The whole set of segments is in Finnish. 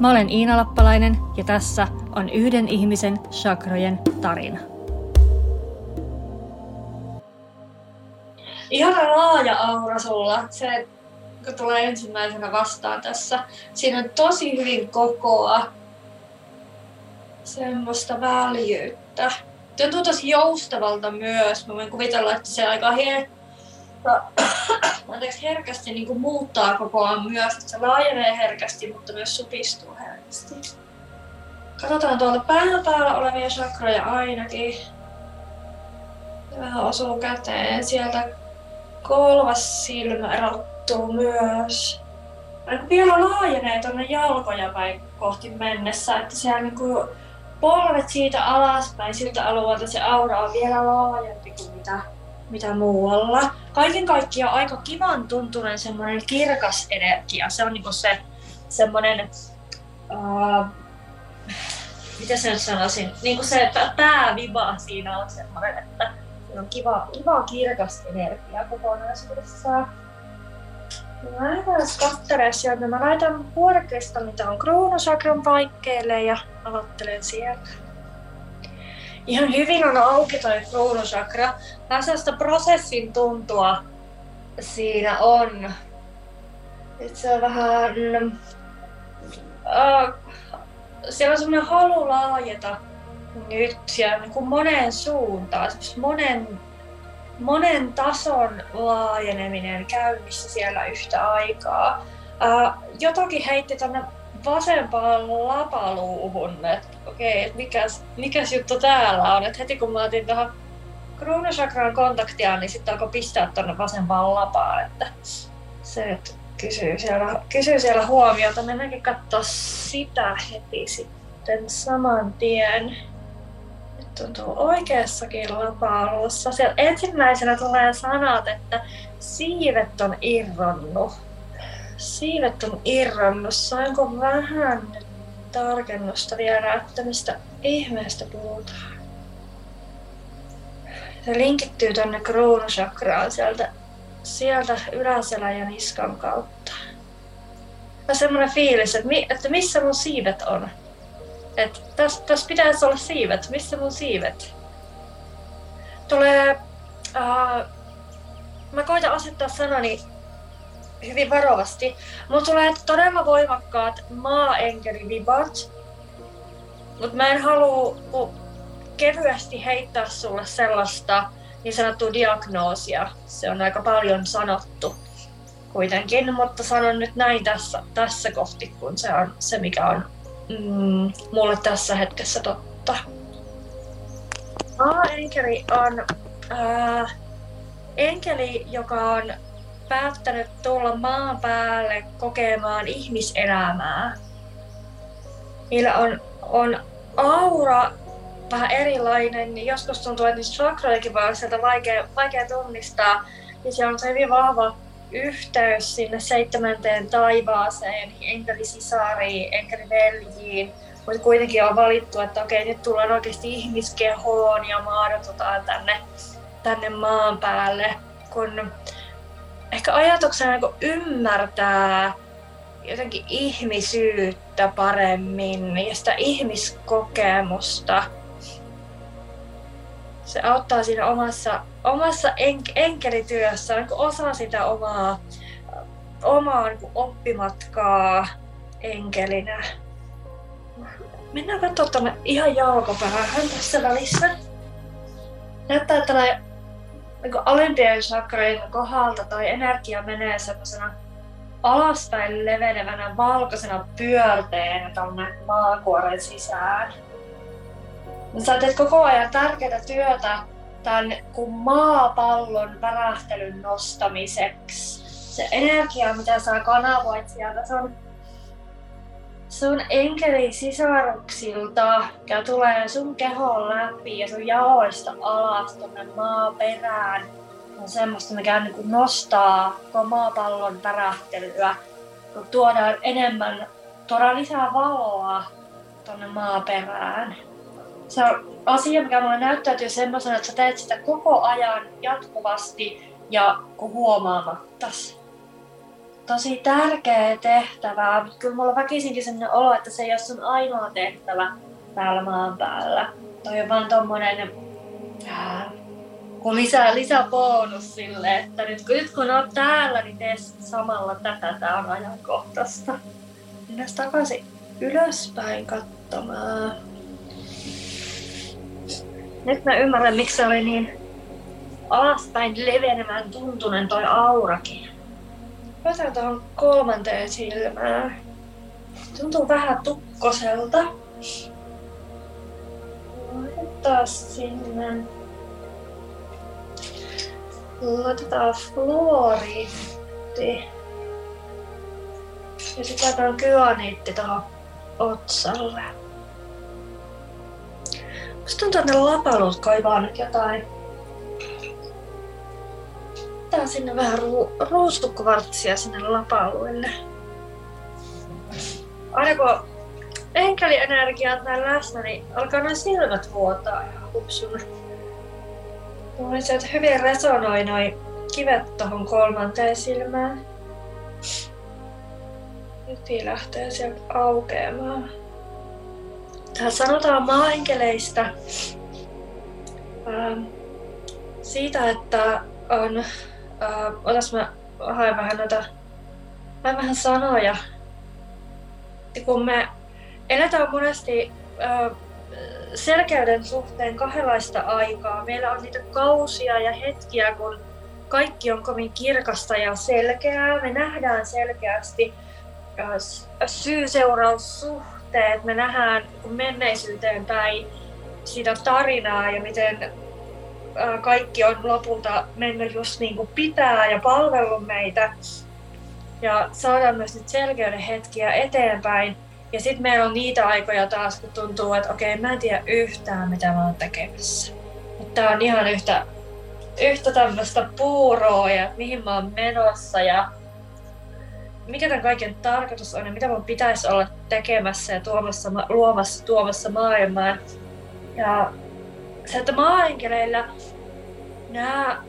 Mä olen Iina Lappalainen ja tässä on yhden ihmisen chakrojen tarina. Ihana laaja aura sulla. Se kun tulee ensimmäisenä vastaan tässä. Siinä on tosi hyvin kokoa. Semmoista väljyyttä. Tuntuu tosi joustavalta myös. Mä voin kuvitella, että se aika her... Anteeksi, herkästi niin kuin muuttaa kokoaan myös. Että se laajenee herkästi, mutta myös supistuu herkästi. Katsotaan tuolta pään päällä olevia chakroja ainakin. Vähän osuu käteen. Sieltä kolmas silmä erottuu myös. Vielä laajenee tuonne jalkoja päin kohti mennessä, että siellä niinku polvet siitä alaspäin, siltä alueelta se aura on vielä laajempi kuin mitä, mitä muualla. Kaiken kaikkiaan aika kivan tuntunen semmoinen kirkas energia. Se on niinku se semmoinen, uh, miten sen sanoisin, niinku se pääviva siinä on semmoinen, että se on kiva, kiva kirkas energia kokonaisuudessaan. Mä lähdetään kattelemaan sieltä. Mä laitan mitä on kruunusakran paikkeelle ja aloittelen sieltä. Ihan hyvin on auki toi kruunusakra. Tässä prosessin tuntua siinä on. Et se on vähän... Äh, siellä on semmoinen halu laajeta nyt siellä niin kuin moneen suuntaan, monen monen tason laajeneminen käynnissä siellä yhtä aikaa. Ää, jotakin heitti tänne vasempaan lapaluuhun, että okei, okay, mikäs, mikäs juttu täällä on. Et heti kun mä otin tuohon kruunusakran kontaktia, niin sitten alkoi pistää tuonne vasempaan lapaan, että se nyt kysyy siellä, kysyy siellä huomiota. Mennäänkin katsoa sitä heti sitten saman tien tuntuu oikeassakin lapaalussa. Siellä ensimmäisenä tulee sanat, että siivet on irronnut. Siivet on irronnut. Saanko vähän tarkennusta vielä, että mistä ihmeestä puhutaan? Se linkittyy tonne kruunusakraan sieltä, sieltä yläselän ja niskan kautta. Ja semmoinen fiilis, että, mi, että missä mun siivet on että tässä täs pitäisi olla siivet. Missä mun siivet? Tulee... Uh, mä koitan asettaa sanani hyvin varovasti. Mulla tulee todella voimakkaat maa-enkeli-vibat. Mutta mä en halua kevyesti heittää sulle sellaista niin sanottua diagnoosia. Se on aika paljon sanottu kuitenkin, mutta sanon nyt näin tässä, tässä kohti, kun se on se, mikä on mm, mulle tässä hetkessä totta. A-enkeli on äh, enkeli, joka on päättänyt tulla maan päälle kokemaan ihmiselämää. Niillä on, on aura vähän erilainen, niin joskus tuntuu, että niistä voi olla sieltä vaikea, vaikea tunnistaa. Ja siellä on se hyvin vahva yhteys sinne seitsemänteen taivaaseen, enkelisisariin, enkeliveljiin, mutta kuitenkin on valittu, että okei, nyt tullaan oikeasti ihmiskehoon ja maadotutaan tänne, tänne maan päälle, kun ehkä ajatuksena niin ymmärtää jotenkin ihmisyyttä paremmin ja sitä ihmiskokemusta. Se auttaa siinä omassa omassa enk- enkelityössä niin osa sitä omaa, omaa niin oppimatkaa enkelinä. Mennään katsomaan ihan jalkopäähän tässä välissä. Näyttää, että niin alempien sakrojen kohdalta tai energia menee semmoisena alaspäin levenevänä valkoisena pyörteenä tuonne maakuoren sisään. Sä teet koko ajan tärkeää työtä tämän kuin maapallon värähtelyn nostamiseksi. Se energia, mitä sä kanavoit sieltä, se on sun enkelisisaruksilta, ja tulee sun kehon läpi ja sun jaloista alas tonne maaperään. On semmoista, mikä niin nostaa koko maapallon värähtelyä, kun tuodaan enemmän, tuodaan lisää valoa tonne maaperään. Se on asia, mikä mulle näyttäytyy semmoisena, että sä teet sitä koko ajan jatkuvasti ja huomaamatta tosi tärkeä tehtävä, mutta kyllä mulla väkisinkin sellainen olo, että se ei ole sun ainoa tehtävä täällä maan päällä. Toi on vaan tommonen kun lisää, lisää bonus sille, että nyt, nyt kun oot täällä, niin tee samalla tätä, tää on ajankohtaista. Mennään takaisin ylöspäin katsomaan. Nyt mä ymmärrän, miksi se oli niin alaspäin levenemään tuntunen toi aurakin. Otan tuohon kolmanteen silmään. Tuntuu vähän tukkoselta. Laitetaan sinne. Laitetaan fluoriitti. Ja sitten laitetaan kyaniitti tuohon otsalle. Musta tuntuu, että ne lapalut kaivaa nyt jotain Tää sinne vähän ru- ruustukkuvartsia sinne lapaluille. Aina kun enkelienergiat näin läsnä, niin alkaa noin silmät vuotaa ja hupsun. Mulla se, että hyvin resonoi noin kivet tohon kolmanteen silmään. Nyt lähtee sieltä aukeamaan. Tää sanotaan maaenkeleistä ähm, siitä, että on uh, otas mä haen vähän noita, haen vähän sanoja. Ja kun me eletään monesti uh, selkeyden suhteen kahdenlaista aikaa. Meillä on niitä kausia ja hetkiä, kun kaikki on kovin kirkasta ja selkeää. Me nähdään selkeästi syy-seuraussuhteet. Me nähdään menneisyyteen päin sitä tarinaa ja miten kaikki on lopulta mennyt just niin kuin pitää ja palvellut meitä. Ja saadaan myös nyt selkeyden hetkiä eteenpäin. Ja sitten meillä on niitä aikoja taas, kun tuntuu, että okei, mä en tiedä yhtään, mitä mä oon tekemässä. Tämä on ihan yhtä, yhtä tämmöistä puuroa ja mihin mä oon menossa ja mikä tämän kaiken tarkoitus on ja mitä mun pitäisi olla tekemässä ja tuomassa, luomassa, tuomassa maailmaan. Ja että maaenkeleillä nämä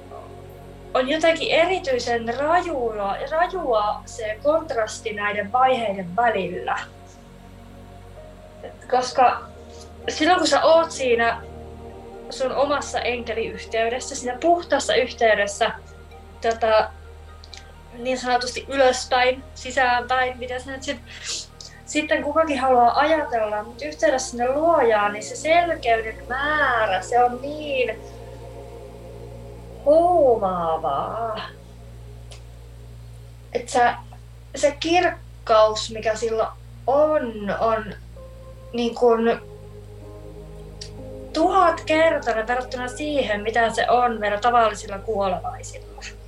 on jotenkin erityisen rajua, rajua se kontrasti näiden vaiheiden välillä. Koska silloin kun sä oot siinä sun omassa enkeliyhteydessä, siinä puhtaassa yhteydessä, tota, niin sanotusti ylöspäin, sisäänpäin, mitä sä nyt sit, sitten kukakin haluaa ajatella, mutta yhteydessä sinne luojaan, niin se selkeyden määrä, se on niin huumaavaa. Että se, se kirkkaus, mikä sillä on, on niin kuin tuhat kertaa verrattuna siihen, mitä se on meillä tavallisilla kuolevaisilla.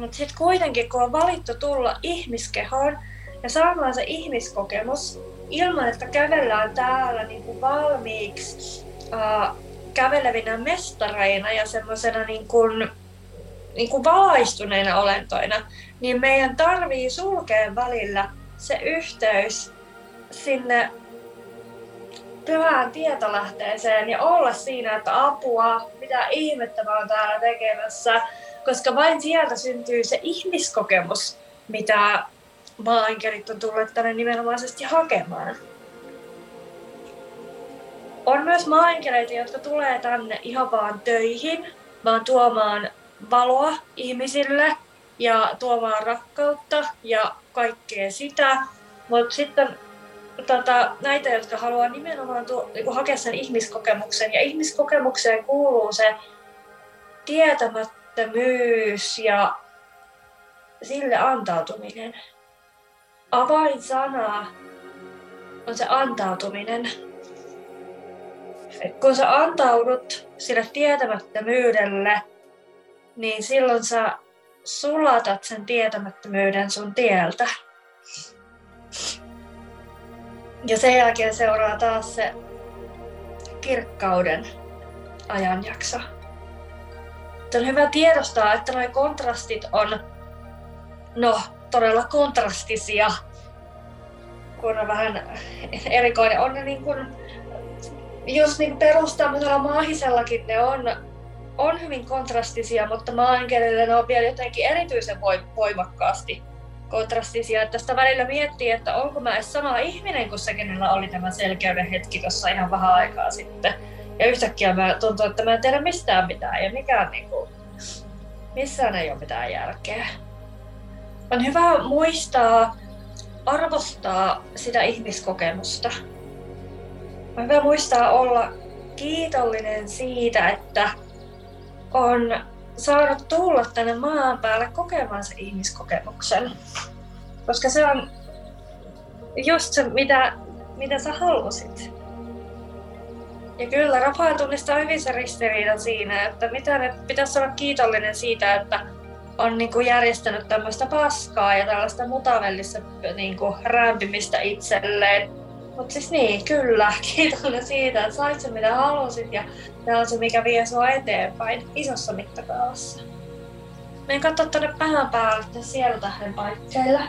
Mutta sitten kuitenkin, kun on valittu tulla ihmiskehoon ja saamaan se ihmiskokemus ilman, että kävellään täällä niin kuin valmiiksi uh, kävelevinä mestareina ja semmoisena niin kuin, niin kuin valaistuneina olentoina, niin meidän tarvii sulkea välillä se yhteys sinne pyhään tietolähteeseen ja olla siinä, että apua, mitä ihmettä mä oon täällä tekemässä, koska vain sieltä syntyy se ihmiskokemus, mitä maankerit on tulleet tänne nimenomaisesti hakemaan. On myös maaenkeleitä, jotka tulee tänne ihan vaan töihin, vaan tuomaan valoa ihmisille ja tuomaan rakkautta ja kaikkea sitä. Mutta sitten tota, näitä, jotka haluaa nimenomaan tuo, niin hakea sen ihmiskokemuksen. Ja ihmiskokemukseen kuuluu se tietämättömyys ja sille antautuminen. Avainsana on se antautuminen kun sä antaudut sille tietämättömyydelle, niin silloin sä sulatat sen tietämättömyyden sun tieltä. Ja sen jälkeen seuraa taas se kirkkauden ajanjakso. On hyvä tiedostaa, että nuo kontrastit on no, todella kontrastisia, kun on vähän erikoinen. On ne niin kuin, just niin perustamalla maahisellakin ne on, on hyvin kontrastisia, mutta maankielellä ne on vielä jotenkin erityisen voimakkaasti kontrastisia. Että tästä välillä miettii, että onko mä edes sama ihminen kuin se, kenellä oli tämä selkeyden hetki tuossa ihan vähän aikaa sitten. Ja yhtäkkiä mä tuntuu, että mä en tiedä mistään mitään ja mikään niin kuin, missään ei ole mitään järkeä. On hyvä muistaa arvostaa sitä ihmiskokemusta. On hyvä muistaa olla kiitollinen siitä, että on saanut tulla tänne maan päälle kokemaan sen ihmiskokemuksen. Koska se on just se, mitä, mitä sä halusit. Ja kyllä Rafael tunnistaa hyvin se ristiriita siinä, että mitä ne pitäisi olla kiitollinen siitä, että on niin kuin järjestänyt tämmöistä paskaa ja tällaista mutavellissa niin kuin rämpimistä itselleen. Mutta siis niin, kyllä, kiitollinen siitä, että sait sen mitä halusit ja tämä on se, mikä vie sua eteenpäin isossa mittakaavassa. Menen katsoa tuonne päähän päälle sielutähden paikkeilla.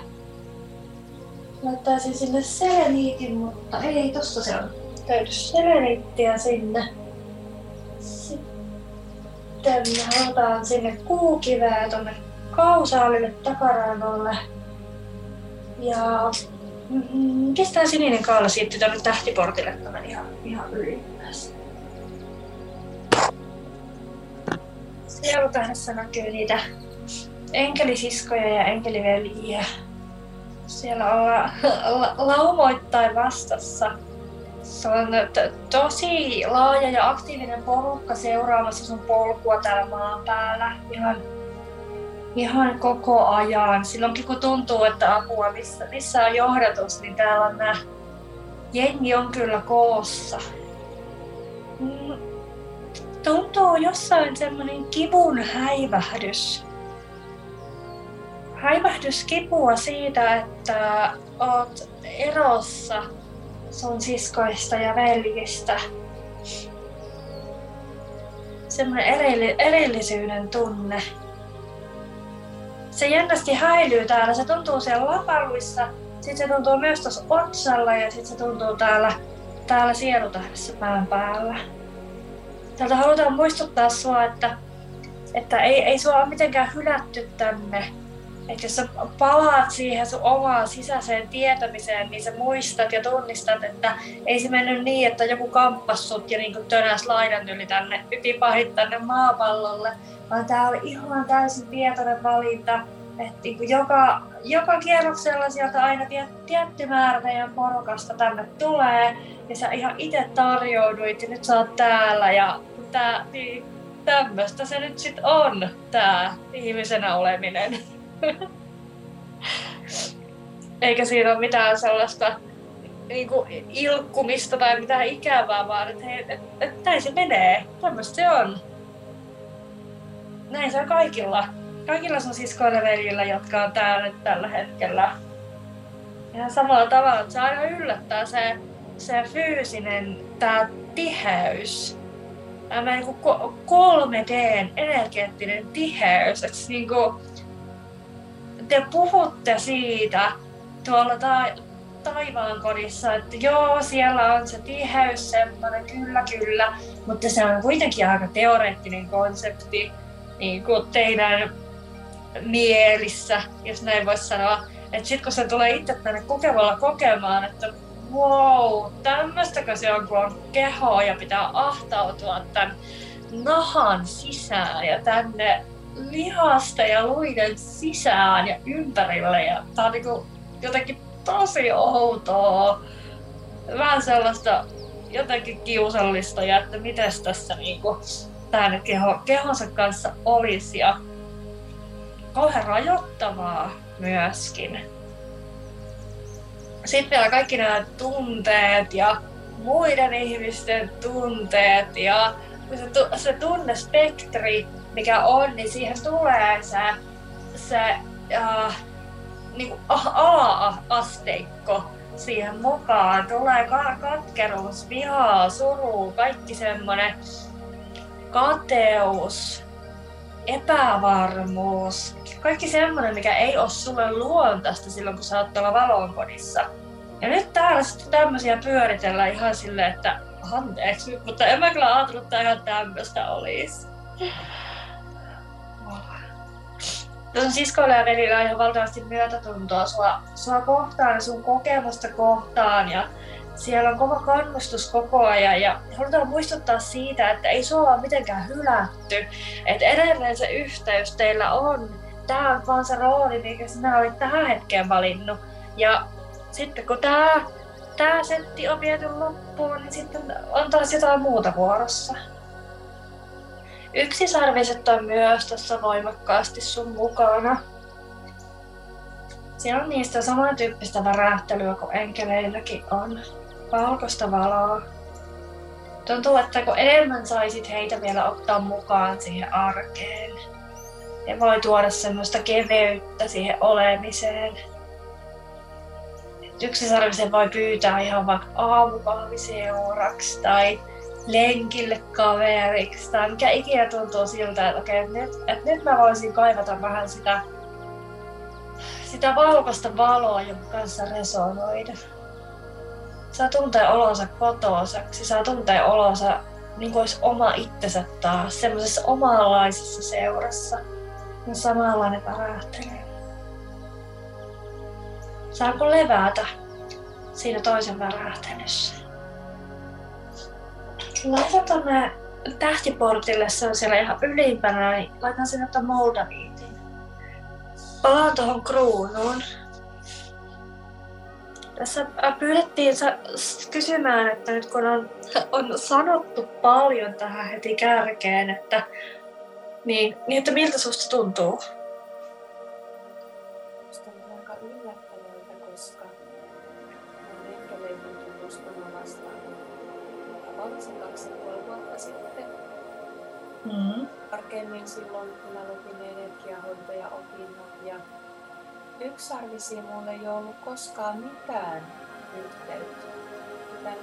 Laittaisin sinne seleniitin, mutta ei, tossa se on. Löydy seleniittiä sinne. Sitten me halutaan sinne kuukiveä tonne kausaalille takaranolle. Ja mm, pistää sininen kaala sitten tänne tähtiportille tämän ihan, ihan ylimmäs. Sielutähdessä näkyy niitä enkelisiskoja ja enkeliveljiä. Siellä ollaan la, laumoittain vastassa se on tosi laaja ja aktiivinen porukka seuraamassa sun polkua täällä maan päällä ihan, ihan koko ajan. Silloinkin kun tuntuu, että apua, missä, missä on johdatus, niin täällä on nää, jengi on kyllä koossa. Mm, tuntuu jossain semmoinen kivun häivähdys. Häivähdys kipua siitä, että oot erossa sun siskoista ja veljistä. Semmoinen erilli, erillisyyden tunne. Se jännästi häilyy täällä. Se tuntuu siellä lapaluissa, sitten se tuntuu myös tuossa otsalla ja sitten se tuntuu täällä, täällä sielutahdessa pään päällä. Täältä halutaan muistuttaa sua, että, että ei, ei sua ole mitenkään hylätty tänne että jos sä palaat siihen sun omaan sisäiseen tietämiseen, niin sä muistat ja tunnistat, että ei se mennyt niin, että joku kamppas sut ja niin tönäs laidan yli tänne, pahit tänne maapallolle, vaan tää oli ihan täysin tietoinen valinta, että niin joka, joka kierroksella sieltä aina tiet, tietty määrä teidän porukasta tänne tulee, ja sä ihan itse tarjouduit, ja nyt sä oot täällä, ja tää, niin, tämmöistä se nyt sit on, tää ihmisenä oleminen. Eikä siinä ole mitään sellaista niin kuin ilkkumista tai mitään ikävää, vaan että, hei, et, et, näin se menee. Tämmöistä se on. Näin se on kaikilla. Kaikilla sun siskoilla veljillä, jotka on täällä nyt tällä hetkellä. Ihan samalla tavalla, että se aina yllättää se, se fyysinen tää tiheys. Tämä niin 3D energeettinen tiheys. Että niin kuin, te puhutte siitä tuolla ta- taivaan kodissa, että joo, siellä on se tiheys semmoinen, kyllä kyllä, mutta se on kuitenkin aika teoreettinen konsepti niin kuin teidän mielissä, jos näin voisi sanoa. Että sitten kun se tulee itse tänne kokevalla kokemaan, että wow, tämmöistäkö se on, kun on keho ja pitää ahtautua tämän nahan sisään ja tänne lihasta ja luiden sisään ja ympärille. Ja tää on niinku jotenkin tosi outoa. Vähän sellaista jotenkin kiusallista ja että miten tässä niinku tää keho, kehonsa kanssa olisi. Ja kauhean rajoittavaa myöskin. Sitten vielä kaikki nämä tunteet ja muiden ihmisten tunteet ja se, se tunnespektri mikä on, niin siihen tulee se, se äh, niin ala-asteikko siihen mukaan. Tulee katkeruus, vihaa, suru, kaikki semmoinen kateus, epävarmuus, kaikki semmoinen, mikä ei ole sulle luontaista silloin, kun sä oot tuolla valonkodissa. Ja nyt täällä sitten tämmöisiä pyöritellään ihan silleen, että anteeksi, mutta en mä kyllä ajatellut, että ihan tämmöistä olisi. Tuon siskoilla ja velillä on ihan valtavasti myötätuntoa sua, sua kohtaan ja sun kokemusta kohtaan. Ja siellä on kova kannustus koko ajan ja halutaan muistuttaa siitä, että ei sua ole mitenkään hylätty. Että edelleen se yhteys teillä on. Tämä on vaan se rooli, mikä sinä olit tähän hetkeen valinnut. Ja sitten kun tämä, tämä setti on viety loppuun, niin sitten on taas jotain muuta vuorossa. Yksisarviset on myös tässä voimakkaasti sun mukana. Siellä on niistä samantyyppistä värähtelyä kuin enkeleilläkin on. Valkoista valoa. Tuntuu, että kun enemmän saisit heitä vielä ottaa mukaan siihen arkeen, ne voi tuoda semmoista keveyttä siihen olemiseen. Yksisarvisen voi pyytää ihan vaikka aamukahviseuraksi tai lenkille kaveriksi tai mikä ikinä tuntuu siltä, että okei, nyt, että nyt mä voisin kaivata vähän sitä, sitä valkoista valoa, jonka kanssa resonoida. Saa tuntea olonsa kotoisaksi, saa tuntea olonsa niin kuin olisi oma itsensä taas, semmoisessa omanlaisessa seurassa. Ja samanlainen värähtelee. Saanko levätä siinä toisen värähtelyssä? Laita tonne tähtiportille, se on siellä ihan ylimpänä, niin laitan sinne tuon Moldaviitin. Palaan tuohon kruunuun. Tässä pyydettiin kysymään, että nyt kun on, on sanottu paljon tähän heti kärkeen, että, niin, niin että miltä susta tuntuu? Mm. Tarkemmin silloin, kun mä lukin energiahoitaja-opinnot ja yksarvisiin mulle ei ollut koskaan mitään yhteyttä. Mitä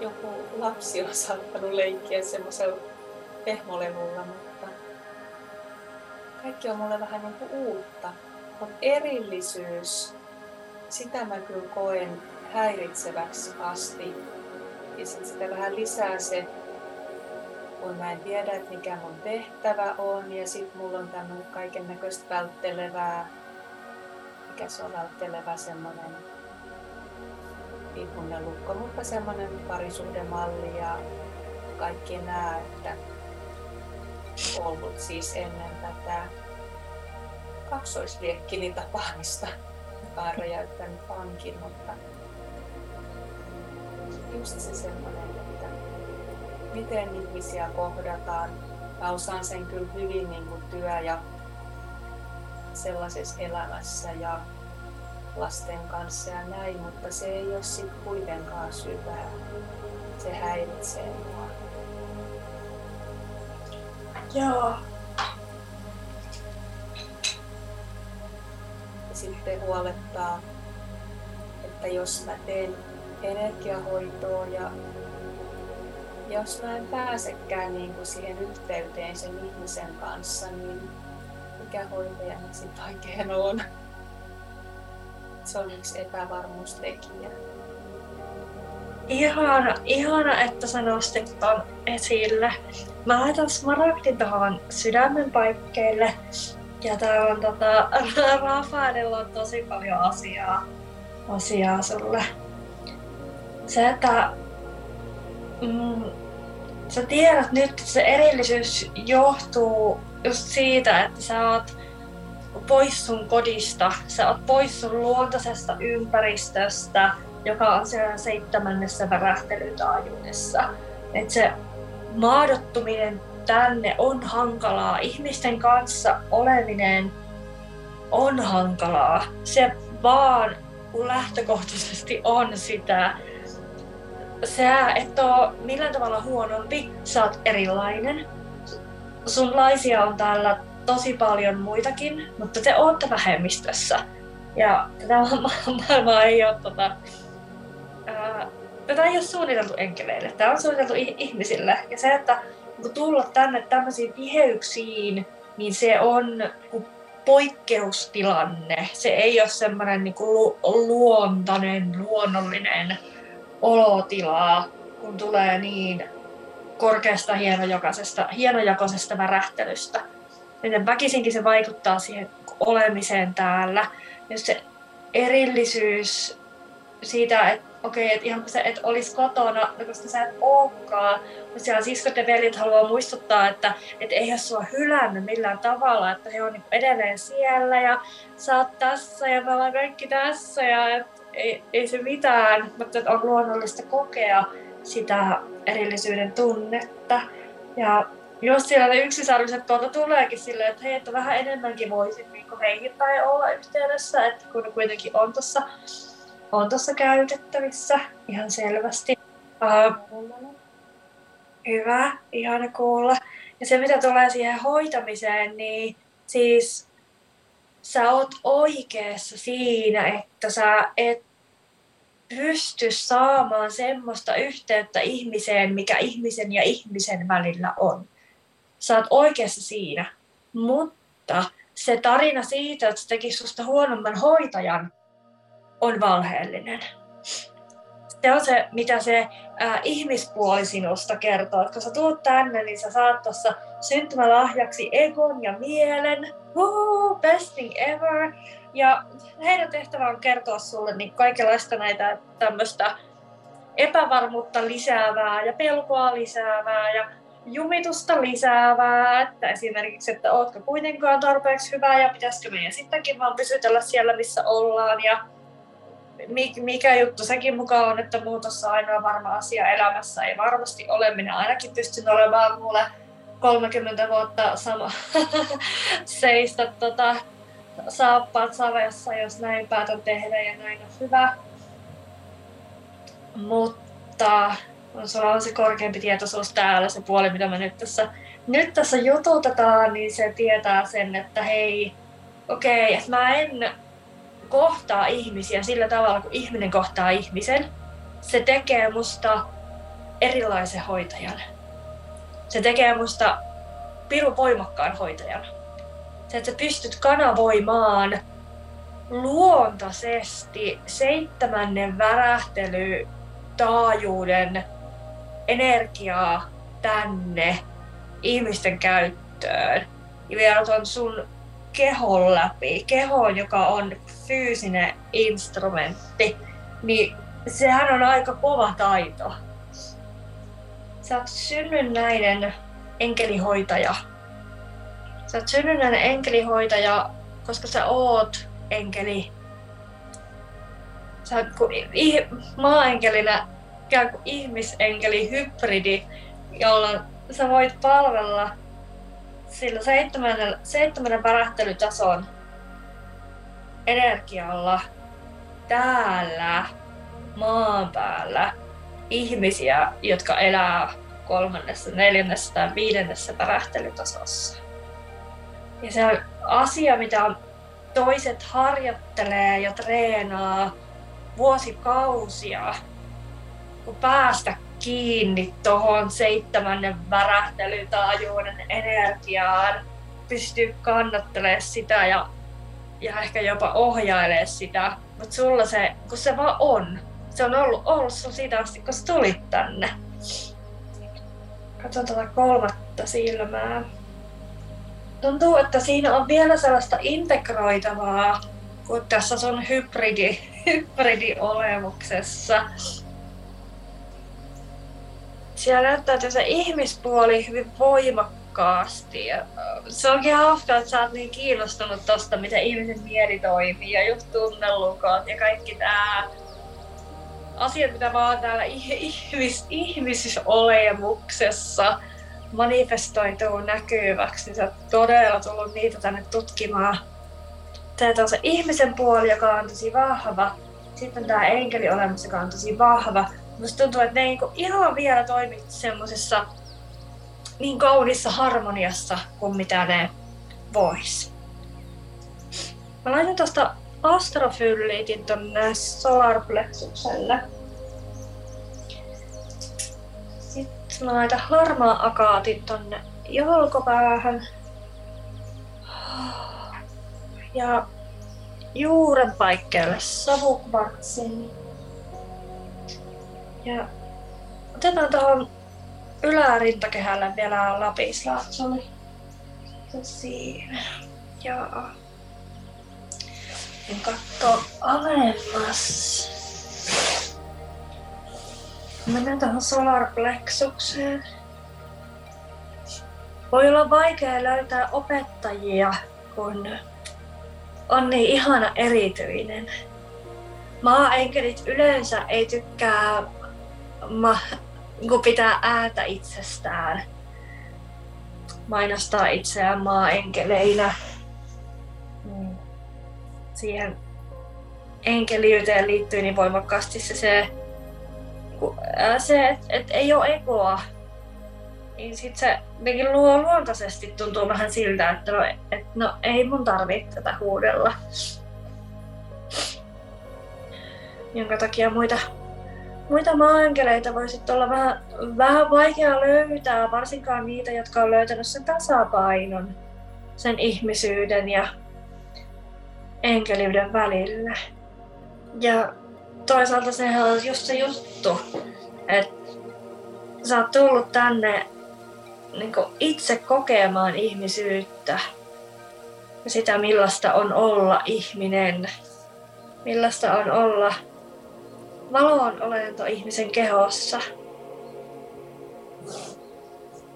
joku lapsi on saattanut leikkiä semmoisella pehmolevulla, mutta kaikki on mulle vähän niin kuin uutta. Mutta erillisyys, sitä mä kyllä koen häiritseväksi asti. Ja sitten sitä vähän lisää se kun mä en tiedä, että mikä mun tehtävä on ja sitten mulla on tämmöinen kaiken näköistä välttelevää, mikä se on välttelevä semmoinen lukko, mutta semmoinen parisuhdemalli ja kaikki nämä, että ollut siis ennen tätä kaksoisviekkini tapaamista, joka on räjäyttänyt pankin, mutta just se semmoinen miten ihmisiä kohdataan. Mä osaan sen kyllä hyvin niin kuin työ- ja sellaisessa elämässä ja lasten kanssa ja näin, mutta se ei ole sitten kuitenkaan syvää. Se häiritsee mua. Joo. Ja sitten huolettaa, että jos mä teen energiahoitoa ja jos mä en pääsekään niin kuin siihen yhteyteen sen ihmisen kanssa, niin mikä hoitaja sitten oikein on? Se on yksi epävarmuustekijä. Ihana, ihana, että sä nostit ton esille. Mä laitan smaragdin tuohon sydämen paikkeille. Ja tää on tota, Rafaelilla on tosi paljon asiaa, asiaa sulle. Se, että mm, sä tiedät nyt, että se erillisyys johtuu just siitä, että sä oot pois sun kodista, sä oot pois sun luontaisesta ympäristöstä, joka on siellä seitsemännessä värähtelytaajuudessa. Että se maadottuminen tänne on hankalaa. Ihmisten kanssa oleminen on hankalaa. Se vaan kun lähtökohtaisesti on sitä, sä et oo millään tavalla huonompi, sä oot erilainen. Sun laisia on täällä tosi paljon muitakin, mutta te olette vähemmistössä. Ja tätä maailmaa ei ole, tota, ää, tätä ei ole suunniteltu enkeleille, tämä on suunniteltu ihmisille. Ja se, että tulla tänne tämmöisiin tiheyksiin, niin se on poikkeustilanne. Se ei ole semmoinen niin lu- luontainen, luonnollinen olotila, kun tulee niin korkeasta hienojakoisesta, hienojakoisesta värähtelystä. Joten väkisinkin se vaikuttaa siihen olemiseen täällä. Ja se erillisyys siitä, että okei, okay, että ihan kun sä et olisi kotona, no koska sä et olekaan, mutta siellä siskot ja veljet haluaa muistuttaa, että et eihän sua hylännyt millään tavalla, että he on niin edelleen siellä ja sä oot tässä ja me ollaan kaikki tässä ja et, ei, ei se mitään, mutta on luonnollista kokea sitä erillisyyden tunnetta. Ja jos siellä ne yksisarviset tuolta tuleekin silleen, että hei, että vähän enemmänkin voisit niin heihin tai olla yhteydessä, että kun ne kuitenkin on tuossa on tuossa käytettävissä ihan selvästi. Uh, hyvä, ihana kuulla. Ja se mitä tulee siihen hoitamiseen, niin siis sä oot oikeassa siinä, että sä et pysty saamaan semmoista yhteyttä ihmiseen, mikä ihmisen ja ihmisen välillä on. Sä oot oikeassa siinä. Mutta se tarina siitä, että se teki susta huonomman hoitajan, on valheellinen. Se on se, mitä se ää, ihmispuoli sinusta kertoo. Että kun sä tulet tänne, niin sä saat tuossa syntymälahjaksi egon ja mielen. Woo, best thing ever. Ja heidän tehtävä on kertoa sulle niin kaikenlaista näitä tämmöistä epävarmuutta lisäävää ja pelkoa lisäävää ja jumitusta lisäävää, että esimerkiksi, että ootko kuitenkaan tarpeeksi hyvä ja pitäisikö meidän sittenkin vaan pysytellä siellä, missä ollaan ja mikä juttu sekin mukaan on, että muutos on ainoa varma asia elämässä. Ei varmasti ole. Minä ainakin pystyn olemaan mulle 30 vuotta sama seistä tota, saappaat savessa, jos näin päätän tehdä ja näin on hyvä. Mutta sulla on se korkeampi tietoisuus täällä, se puoli, mitä me nyt tässä, nyt tässä jututetaan, niin se tietää sen, että hei, okei, okay, että mä en kohtaa ihmisiä sillä tavalla, kun ihminen kohtaa ihmisen, se tekee musta erilaisen hoitajan. Se tekee musta pirun voimakkaan hoitajan. Se, että sä pystyt kanavoimaan luontaisesti seitsemännen värähtely taajuuden energiaa tänne ihmisten käyttöön. Ja vielä tuon sun kehon läpi, kehoon, joka on fyysinen instrumentti, niin sehän on aika kova taito. Sä oot synnynnäinen enkelihoitaja. Sä oot synnynnäinen enkelihoitaja, koska sä oot enkeli. Sä oot kuin maaenkelinä ikään kuin ihmisenkeli hybridi, jolla sä voit palvella sillä seitsemännen värähtelytason energialla täällä maan päällä ihmisiä, jotka elää kolmannessa, neljännessä tai viidennessä värähtelytasossa. Ja se on asia, mitä toiset harjoittelee ja treenaa vuosikausia, kun päästä kiinni tuohon seitsemännen värähtelytaajuuden energiaan, pystyy kannattelemaan sitä ja, ja ehkä jopa ohjailemaan sitä. Mutta sulla se, kun se vaan on, se on ollut, sun siitä asti, kun sä tulit tänne. Katson tuota kolmatta silmää. Tuntuu, että siinä on vielä sellaista integroitavaa kuin tässä sun hybridi, hybridiolemuksessa siellä näyttäytyy se ihmispuoli hyvin voimakkaasti. Ja se onkin hauskaa, että sä oot niin kiinnostunut tosta, miten ihmisen mieli toimii ja just tunnelukot ja kaikki tää asiat, mitä vaan täällä ihmis, ihmisolemuksessa manifestoituu näkyväksi, niin sä oot todella tullut niitä tänne tutkimaan. Tämä on se ihmisen puoli, joka on tosi vahva. Sitten tämä enkeliolemus, joka on tosi vahva musta tuntuu, että ne ei niinku ihan vielä toimi semmoisessa niin kaunissa harmoniassa kuin mitä ne pois. Mä laitan astrofylliitin tonne solarplexukselle. Sitten laitan harmaa akaatin tonne jalkopäähän. Ja juuren paikkeelle savukvartsin. Ja otetaan tuohon ylärintakehälle vielä lapislaatsoli. Siinä. Joo. Ja katso alemmas. Mennään tuohon solarplexukseen. Voi olla vaikea löytää opettajia, kun on niin ihana erityinen. Maa-enkelit yleensä ei tykkää ma- kun pitää ääntä itsestään. Mainostaa itseään maa-enkeleinä. Siihen enkeliyteen liittyy niin voimakkaasti se, se, se että et ei ole egoa. Niin sit se niin luo luontaisesti tuntuu vähän siltä, että no, et, no ei mun tarvitse tätä huudella. Jonka takia muita muita maankeleita voisi olla vähän, vähän vaikea löytää, varsinkaan niitä, jotka on löytänyt sen tasapainon sen ihmisyyden ja enkeliyden välillä. Ja toisaalta sehän on just se juttu, että sä oot tullut tänne niin itse kokemaan ihmisyyttä ja sitä, millaista on olla ihminen, millaista on olla Valo on olento ihmisen kehossa.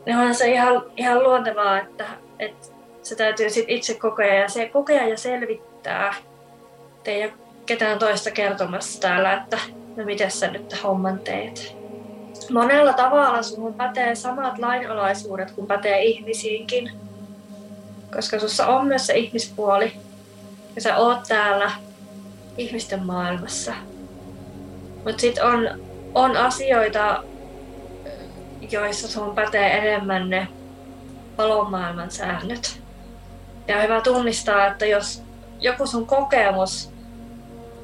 Niin on se ihan, ihan luontevaa, että, että se täytyy sit itse kokea ja se kokea ja selvittää. Te ei ole ketään toista kertomassa täällä, että no miten sä nyt homman teet. Monella tavalla sun pätee samat lainalaisuudet kuin pätee ihmisiinkin. Koska sussa on myös se ihmispuoli. Ja sä oot täällä ihmisten maailmassa. Mutta sitten on, on asioita, joissa sun pätee enemmän ne valomaailman säännöt. Ja on hyvä tunnistaa, että jos joku sun kokemus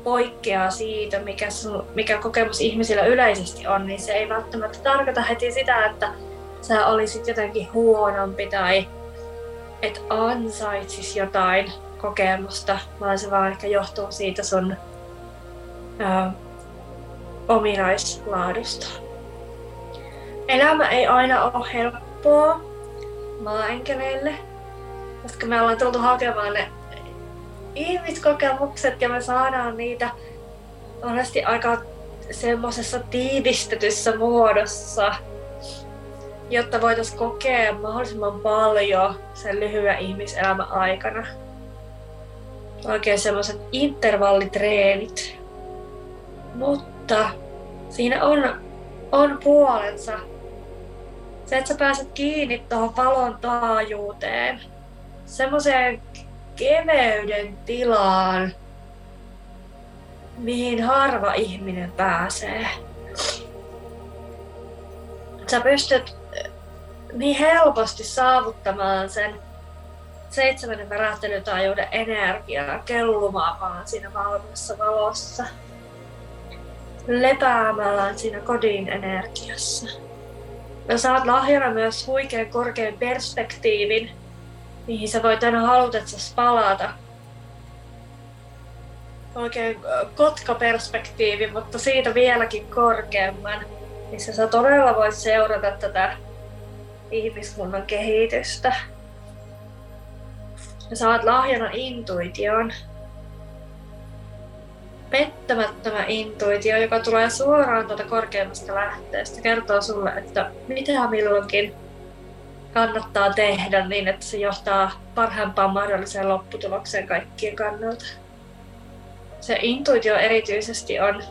poikkeaa siitä, mikä, sun, mikä kokemus ihmisillä yleisesti on, niin se ei välttämättä tarkoita heti sitä, että sä olisit jotenkin huonompi tai et ansaitsis jotain kokemusta, vaan se vaan ehkä johtuu siitä sun ää, ominaislaadusta. Elämä ei aina ole helppoa maaenkeleille, koska me ollaan tultu hakemaan ne ihmiskokemukset ja me saadaan niitä monesti aika semmoisessa tiivistetyssä muodossa, jotta voitaisiin kokea mahdollisimman paljon sen lyhyen ihmiselämän aikana. Oikein semmoiset intervallitreenit. Mutta siinä on, on puolensa. Se, että sä pääset kiinni tuohon valon taajuuteen, semmoiseen keveyden tilaan, mihin harva ihminen pääsee. Sä pystyt eh, niin helposti saavuttamaan sen seitsemännen värähtelytaajuuden energiaa kellumaan vaan siinä valmiissa valossa lepäämään siinä kodin energiassa. Ja saat lahjana myös huikean korkean perspektiivin, mihin sä voit aina halutessasi palata. Oikein kotkaperspektiivi, mutta siitä vieläkin korkeamman, missä sä todella voit seurata tätä ihmiskunnan kehitystä. Ja saat lahjana intuition, pettämättömä intuitio, joka tulee suoraan tuolta korkeammasta lähteestä, kertoo sulle, että mitä milloinkin kannattaa tehdä niin, että se johtaa parhaimpaan mahdolliseen lopputulokseen kaikkien kannalta. Se intuitio erityisesti on,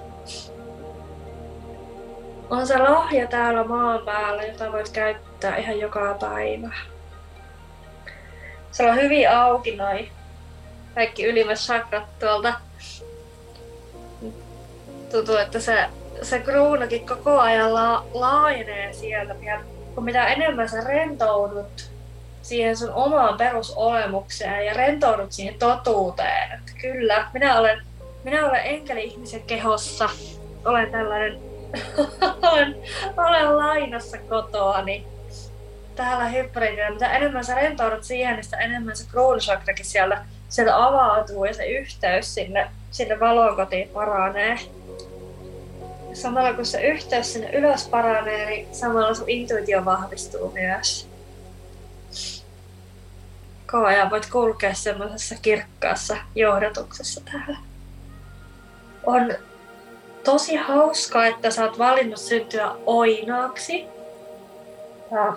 on se lahja täällä maan päällä, jota voit käyttää ihan joka päivä. Se on hyvin auki noin kaikki ylimmäs sakrat tuolta tuntuu, että se, se kruunakin koko ajan la, laajenee sieltä. Kun mitä enemmän sä rentoudut siihen sun omaan perusolemukseen ja rentoudut siihen totuuteen. Että kyllä, minä olen, minä olen enkeli-ihmisen kehossa. Olen tällainen, olen, olen lainassa kotoani täällä hybridillä. Mitä enemmän sä rentoudut siihen, niin sitä enemmän se kruunusakrakin siellä, siellä avautuu ja se yhteys sinne, sinne valonkotiin paranee. Samalla kun se yhteys sinne ylös paranee, niin samalla sun intuitio vahvistuu myös koko ajan voit kulkea semmoisessa kirkkaassa johdatuksessa täällä. On tosi hauskaa, että sä oot valinnut syntyä oinaaksi. Ja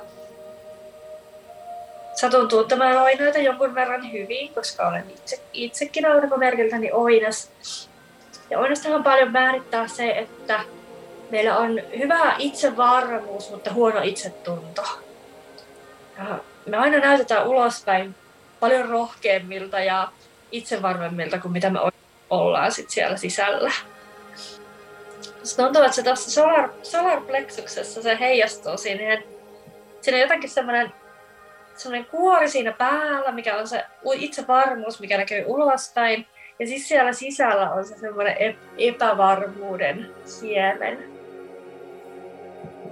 satun tuntemaan oinoita jonkun verran hyvin, koska olen itse, itsekin aurinkomerkiltäni oinas. Ja oinastahan paljon määrittää se, että meillä on hyvä itsevarmuus, mutta huono itsetunto. Ja me aina näytetään ulospäin paljon rohkeammilta ja itsevarmemmilta kuin mitä me ollaan sit siellä sisällä. Se tuntuu, että se tuossa solar, solar plexuksessa se heijastuu siihen. Siinä on jotenkin semmoinen semmoinen kuori siinä päällä, mikä on se itsevarmuus, mikä näkyy ulospäin. Ja siis siellä sisällä on se semmoinen epävarmuuden siemen.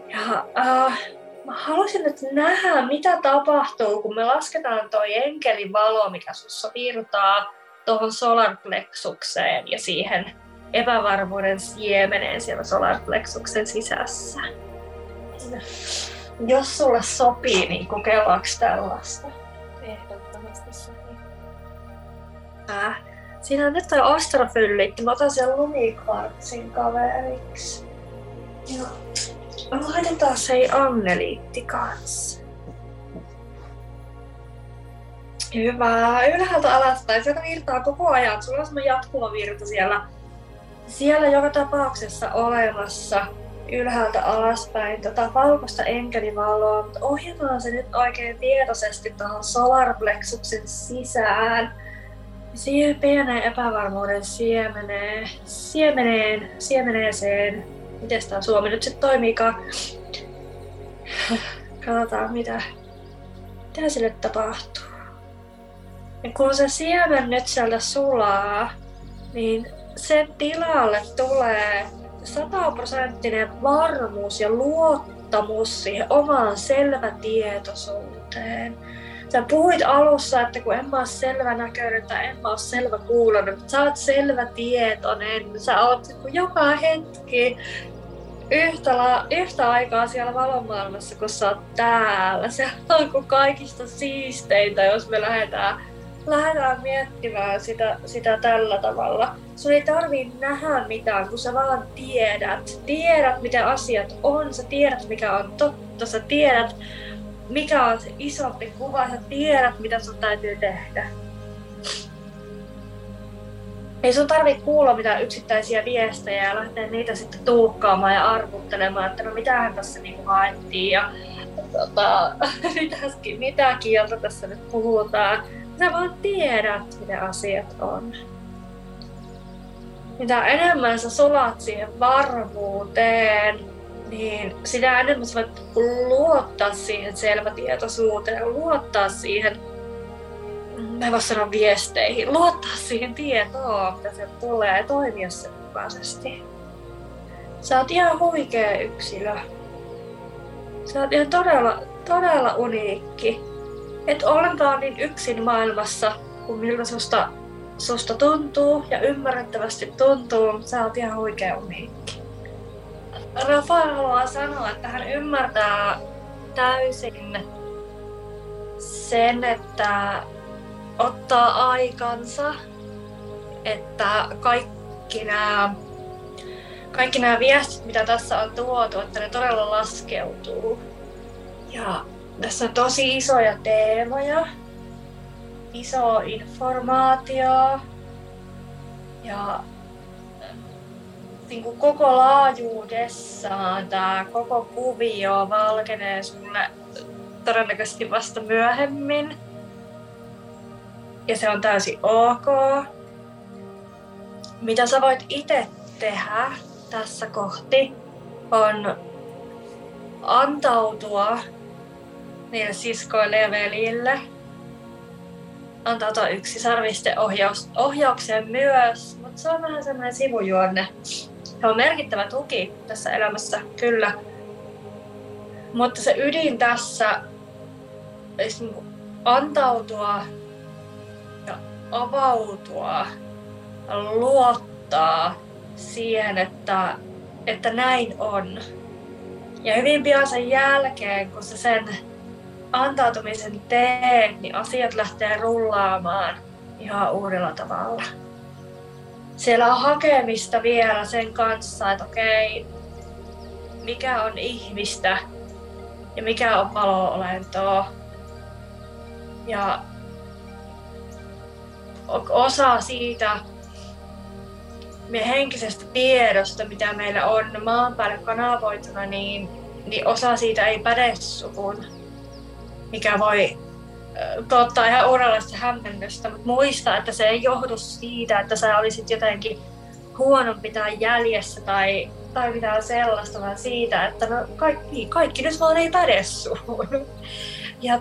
Ja äh, mä haluaisin nyt nähdä, mitä tapahtuu, kun me lasketaan toi enkelin valo, mikä sussa virtaa tuohon solarplexukseen ja siihen epävarmuuden siemeneen siellä solarplexuksen sisässä. Jos sulle sopii, niin kokeillaanko tällaista? Ehdottomasti sopii. Äh, siinä on nyt toi astrofyllitti. Mä otan sen lumikvartsin kaveriksi. Joo. Laitetaan se Anneliitti kanssa. Hyvä. Ylhäältä alaspäin. Sieltä virtaa koko ajan. Sulla on semmoinen jatkuva virta siellä. Siellä joka tapauksessa olemassa ylhäältä alaspäin tota valkoista enkelivaloa, mutta ohjataan se nyt oikein tietoisesti tuohon solarplexuksen sisään. Siihen pieneen epävarmuuden siemeneen, siemeneen, siemeneeseen miten tämä Suomi nyt sitten toimiikaan. Katsotaan mitä, mitä sille tapahtuu. Ja kun se siemen nyt sieltä sulaa, niin sen tilalle tulee sataprosenttinen varmuus ja luottamus siihen omaan selvätietoisuuteen. Sä puhuit alussa, että kun en mä ole selvä näköinen tai en mä ole selvä kuulonen, mutta sä oot selvä tietoinen. Sä oot joka hetki yhtä, la, yhtä aikaa siellä valomaailmassa, kun sä oot täällä. Se on kuin kaikista siisteintä, jos me lähdetään, lähdetään miettimään sitä, sitä tällä tavalla. Sun ei tarvii nähdä mitään, kun sä vaan tiedät. Tiedät, miten asiat on, sä tiedät, mikä on totta, sä tiedät, mikä on se isompi kuva, sä tiedät, mitä sun täytyy tehdä. Ei sun tarvitse kuulla mitään yksittäisiä viestejä ja lähteä niitä sitten tuukkaamaan ja arvuttelemaan, että no mitähän tässä niinku haettiin ja tota, mitäkin, mitä kieltä tässä nyt puhutaan. Sä vaan tiedät, mitä asiat on. Mitä enemmän sä solat siihen varmuuteen, niin sitä enemmän sä voit luottaa siihen selvätietoisuuteen, luottaa siihen mä en voi sanoa viesteihin, luottaa siihen tietoon, mitä se tulee, toimia sen mukaisesti. Sä oot ihan huikea yksilö. Sä oot ihan todella, todella uniikki. Et ollenkaan niin yksin maailmassa, kuin miltä susta, susta tuntuu ja ymmärrettävästi tuntuu. Sä oot ihan huikea uniikki. Rafael haluaa sanoa, että hän ymmärtää täysin sen, että ottaa aikansa, että kaikki nämä kaikki nämä viestit, mitä tässä on tuotu, että ne todella laskeutuu. Ja tässä on tosi isoja teemoja, iso informaatio ja niin kuin koko laajuudessaan tämä koko kuvio valkenee sulle todennäköisesti vasta myöhemmin ja se on täysin ok. Mitä sä voit itse tehdä tässä kohti on antautua niille siskoille ja veljille. Antautua yksisarvisten ohjaus, ohjaukseen myös, mutta se on vähän semmoinen sivujuonne. Se on merkittävä tuki tässä elämässä, kyllä. Mutta se ydin tässä olisi antautua ja avautua, luottaa siihen, että, että näin on. Ja hyvin pian sen jälkeen, kun sä sen antautumisen teet, niin asiat lähtee rullaamaan ihan uudella tavalla. Siellä on hakemista vielä sen kanssa, että okei, mikä on ihmistä ja mikä on palo-olentoa. Ja osa siitä meidän henkisestä tiedosta, mitä meillä on maan päälle kanavoituna, niin, niin osa siitä ei päde suhun, mikä voi tuottaa ihan uudenlaista hämmennystä, mutta muista, että se ei johdu siitä, että sä olisit jotenkin huonompi tai jäljessä tai, tai mitään sellaista, vaan siitä, että no kaikki, kaikki nyt vaan ei päde suhun. Ja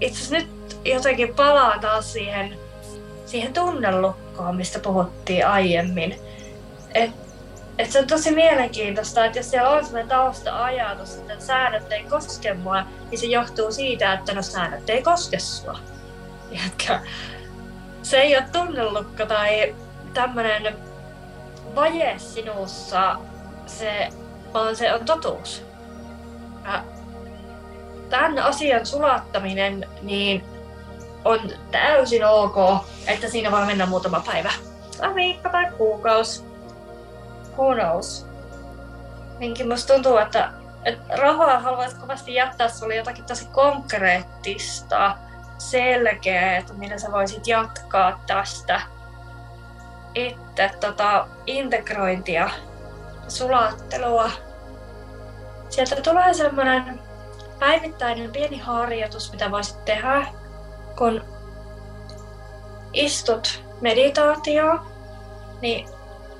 itse nyt jotenkin palaa taas siihen, siihen tunnelukkoon, mistä puhuttiin aiemmin. Et, et se on tosi mielenkiintoista, että jos siellä on sellainen tausta-ajatus, että säännöt ei koske mua, niin se johtuu siitä, että no säännöt ei koske sua. Jätkä. Se ei ole tunnelukko tai tämmöinen vaje sinussa, se, vaan se on totuus. Ja tämän asian sulattaminen niin on täysin ok, että siinä voi mennä muutama päivä. Tai viikko tai kuukausi. Who knows? Niinkin musta tuntuu, että, että rahaa haluaisi kovasti jättää sulle jotakin tosi konkreettista, selkeää, että millä sä voisit jatkaa tästä. Että tota, integrointia, sulattelua. Sieltä tulee semmoinen päivittäinen pieni harjoitus, mitä voisit tehdä, kun istut meditaatio, niin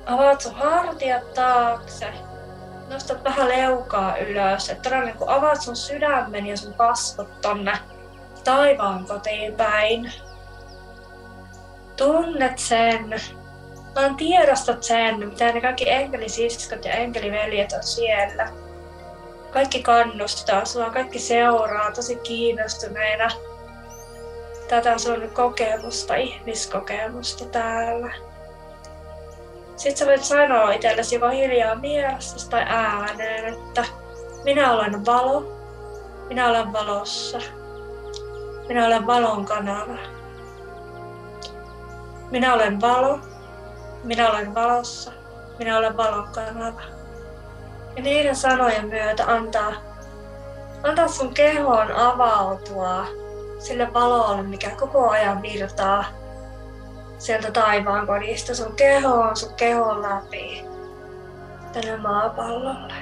avaat sun hartiat taakse, nostat vähän leukaa ylös, että todella niin avaat sun sydämen ja sun kasvot tonne taivaan kotiin päin. Tunnet sen, vaan tiedostat sen, mitä ne kaikki enkelisiskot ja enkeliveljet on siellä kaikki kannustaa sua, kaikki seuraa tosi kiinnostuneena tätä sun kokemusta, ihmiskokemusta täällä. Sitten sä voit sanoa itsellesi joko hiljaa mielessä tai ääneen, että minä olen valo, minä olen valossa, minä olen valon kanava. Minä olen valo, minä olen valossa, minä olen valon kanava. Ja niiden sanojen myötä antaa, antaa sun kehoon avautua sille valolle, mikä koko ajan virtaa sieltä taivaan kodista sun kehoon, sun kehon läpi tänne maapallolle.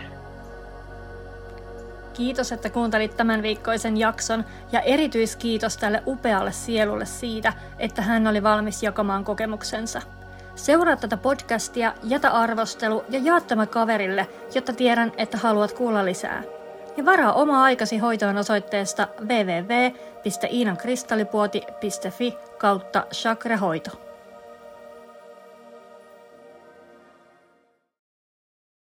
Kiitos, että kuuntelit tämän viikkoisen jakson ja erityiskiitos tälle upealle sielulle siitä, että hän oli valmis jakamaan kokemuksensa. Seuraa tätä podcastia, jätä arvostelu ja jaa tämä kaverille, jotta tiedän, että haluat kuulla lisää. Ja varaa oma aikasi hoitoon osoitteesta www.iinankristallipuoti.fi kautta chakrahoito.